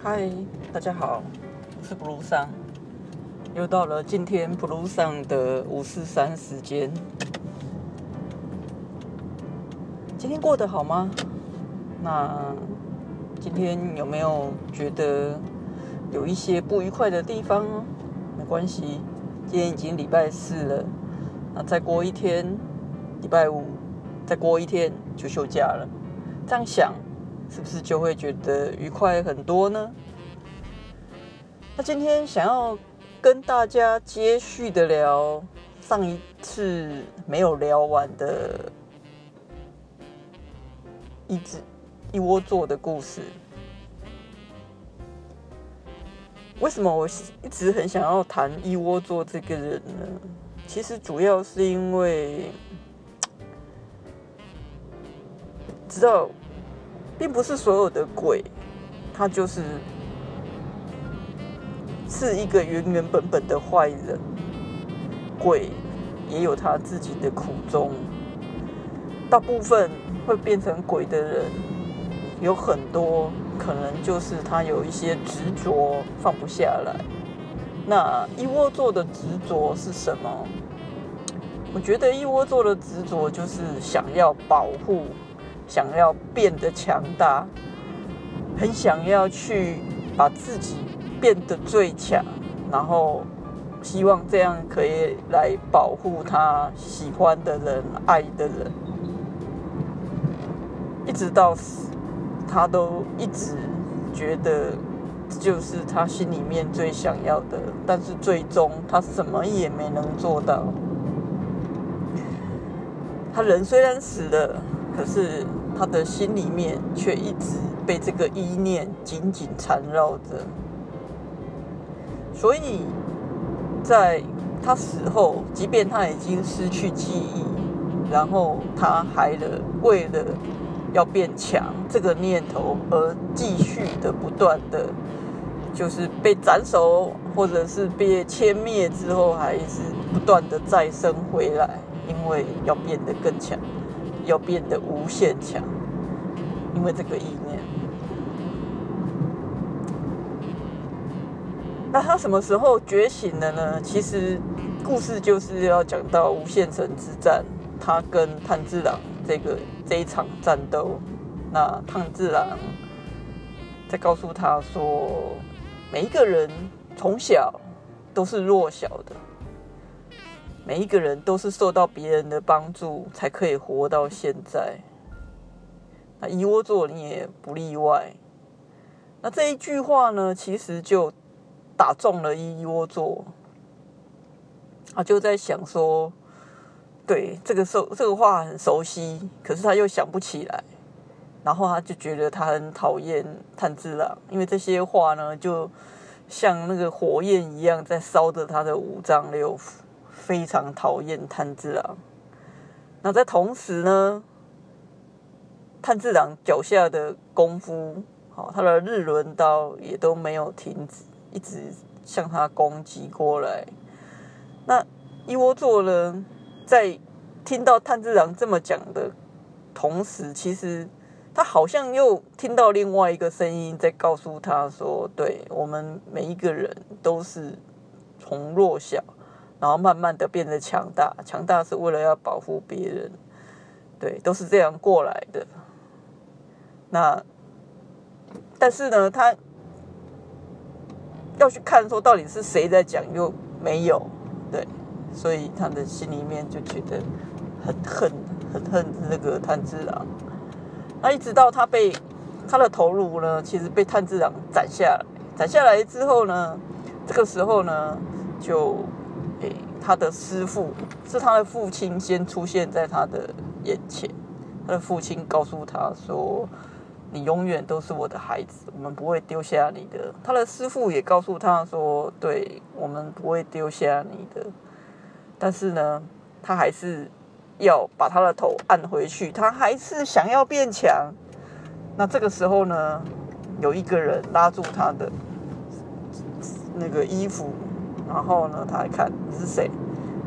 嗨，大家好，我是 Blue 上，又到了今天 Blue 上的五四三时间。今天过得好吗？那今天有没有觉得有一些不愉快的地方？没关系，今天已经礼拜四了，那再过一天，礼拜五，再过一天就休假了。这样想。是不是就会觉得愉快很多呢？那今天想要跟大家接续的聊上一次没有聊完的一只一窝座的故事。为什么我一直很想要谈一窝座这个人呢？其实主要是因为 知道。并不是所有的鬼，他就是是一个原原本本的坏人。鬼也有他自己的苦衷。大部分会变成鬼的人，有很多可能就是他有一些执着放不下来。那一窝座的执着是什么？我觉得一窝座的执着就是想要保护。想要变得强大，很想要去把自己变得最强，然后希望这样可以来保护他喜欢的人、爱的人，一直到死，他都一直觉得就是他心里面最想要的，但是最终他什么也没能做到。他人虽然死了，可是。他的心里面却一直被这个意念紧紧缠绕着，所以在他死后，即便他已经失去记忆，然后他还了为了要变强这个念头而继续的不断的，就是被斩首或者是被歼灭之后，还是不断的再生回来，因为要变得更强。要变得无限强，因为这个意念。那他什么时候觉醒的呢？其实故事就是要讲到无限城之战，他跟炭治郎这个这一场战斗。那炭治郎在告诉他说，每一个人从小都是弱小的。每一个人都是受到别人的帮助才可以活到现在，那一窝座你也不例外。那这一句话呢，其实就打中了一窝座，他就在想说，对这个熟这个话很熟悉，可是他又想不起来，然后他就觉得他很讨厌炭治郎，因为这些话呢，就像那个火焰一样在烧着他的五脏六腑。非常讨厌炭治郎。那在同时呢，炭治郎脚下的功夫，好，他的日轮刀也都没有停止，一直向他攻击过来。那一窝座呢，在听到炭治郎这么讲的同时，其实他好像又听到另外一个声音在告诉他说：“对我们每一个人都是从弱小。”然后慢慢的变得强大，强大是为了要保护别人，对，都是这样过来的。那，但是呢，他要去看说到底是谁在讲，又没有，对，所以他的心里面就觉得很恨，很恨那个炭治郎。那一直到他被他的头颅呢，其实被炭治郎斩下来，斩下来之后呢，这个时候呢，就。诶，他的师傅是他的父亲先出现在他的眼前。他的父亲告诉他说：“你永远都是我的孩子，我们不会丢下你的。”他的师傅也告诉他说：“对我们不会丢下你的。”但是呢，他还是要把他的头按回去，他还是想要变强。那这个时候呢，有一个人拉住他的那个衣服。然后呢，他还看你是谁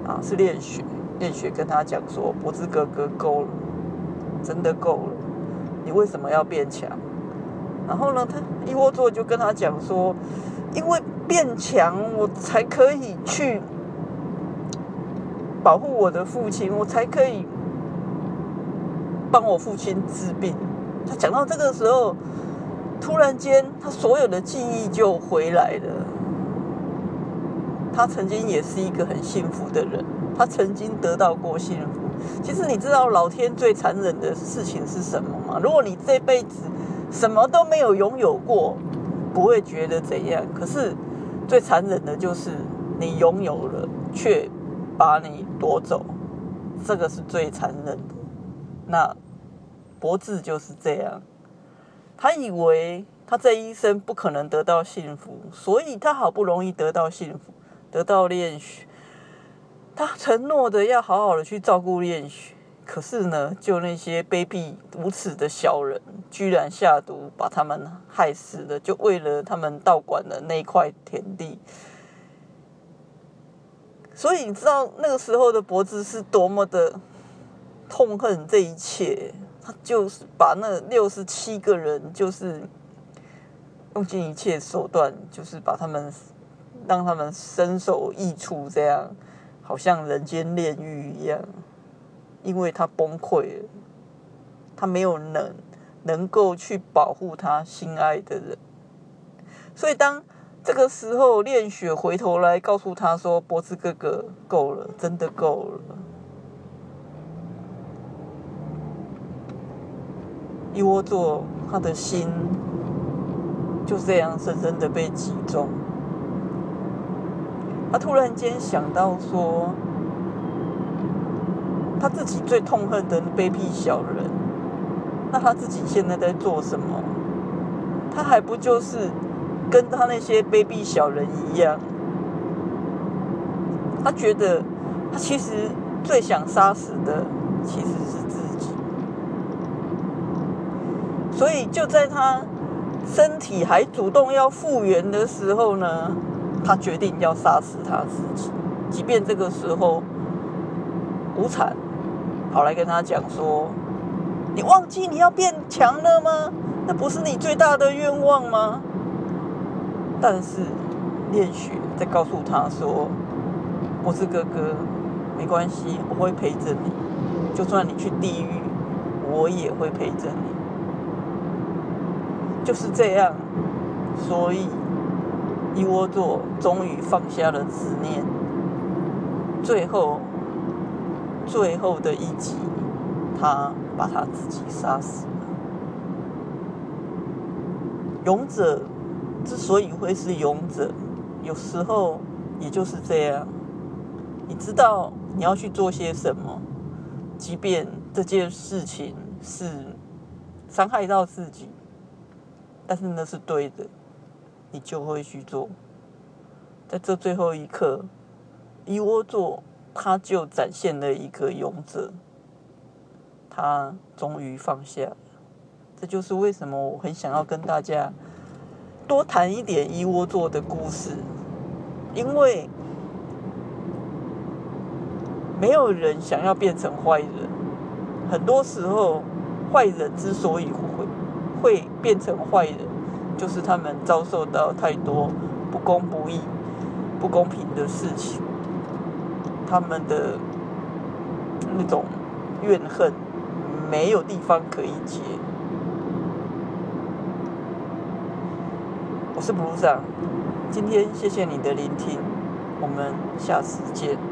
啊？是练雪，练雪跟他讲说：“柏之哥哥够了，真的够了。你为什么要变强？然后呢，他一窝坐就跟他讲说，因为变强，我才可以去保护我的父亲，我才可以帮我父亲治病。他讲到这个时候，突然间他所有的记忆就回来了。他曾经也是一个很幸福的人，他曾经得到过幸福。其实你知道老天最残忍的事情是什么吗？如果你这辈子什么都没有拥有过，不会觉得怎样。可是最残忍的就是你拥有了，却把你夺走，这个是最残忍的。那博智就是这样，他以为他这一生不可能得到幸福，所以他好不容易得到幸福，得到练许。他承诺的要好好的去照顾练许，可是呢，就那些卑鄙无耻的小人，居然下毒把他们害死了，就为了他们道馆的那块田地。所以你知道那个时候的脖子是多么的痛恨这一切，他就是把那六十七个人，就是用尽一切手段，就是把他们让他们身首异处，这样。好像人间炼狱一样，因为他崩溃了，他没有能能够去保护他心爱的人，所以当这个时候，恋雪回头来告诉他说：“博子哥哥，够了，真的够了。”一窝座，他的心就这样深深的被击中。他突然间想到说，他自己最痛恨的卑鄙小人，那他自己现在在做什么？他还不就是跟他那些卑鄙小人一样？他觉得他其实最想杀死的其实是自己，所以就在他身体还主动要复原的时候呢？他决定要杀死他自己，即便这个时候无惨跑来跟他讲说：“你忘记你要变强了吗？那不是你最大的愿望吗？”但是恋雪在告诉他说：“我是哥哥，没关系，我会陪着你，就算你去地狱，我也会陪着你。”就是这样，所以。一窝座终于放下了执念，最后最后的一集，他把他自己杀死了。勇者之所以会是勇者，有时候也就是这样。你知道你要去做些什么，即便这件事情是伤害到自己，但是那是对的。你就会去做，在这最后一刻，一窝座他就展现了一个勇者，他终于放下。这就是为什么我很想要跟大家多谈一点一窝座的故事，因为没有人想要变成坏人，很多时候坏人之所以会会变成坏人。就是他们遭受到太多不公不义、不公平的事情，他们的那种怨恨没有地方可以解。我是布鲁长，今天谢谢你的聆听，我们下次见。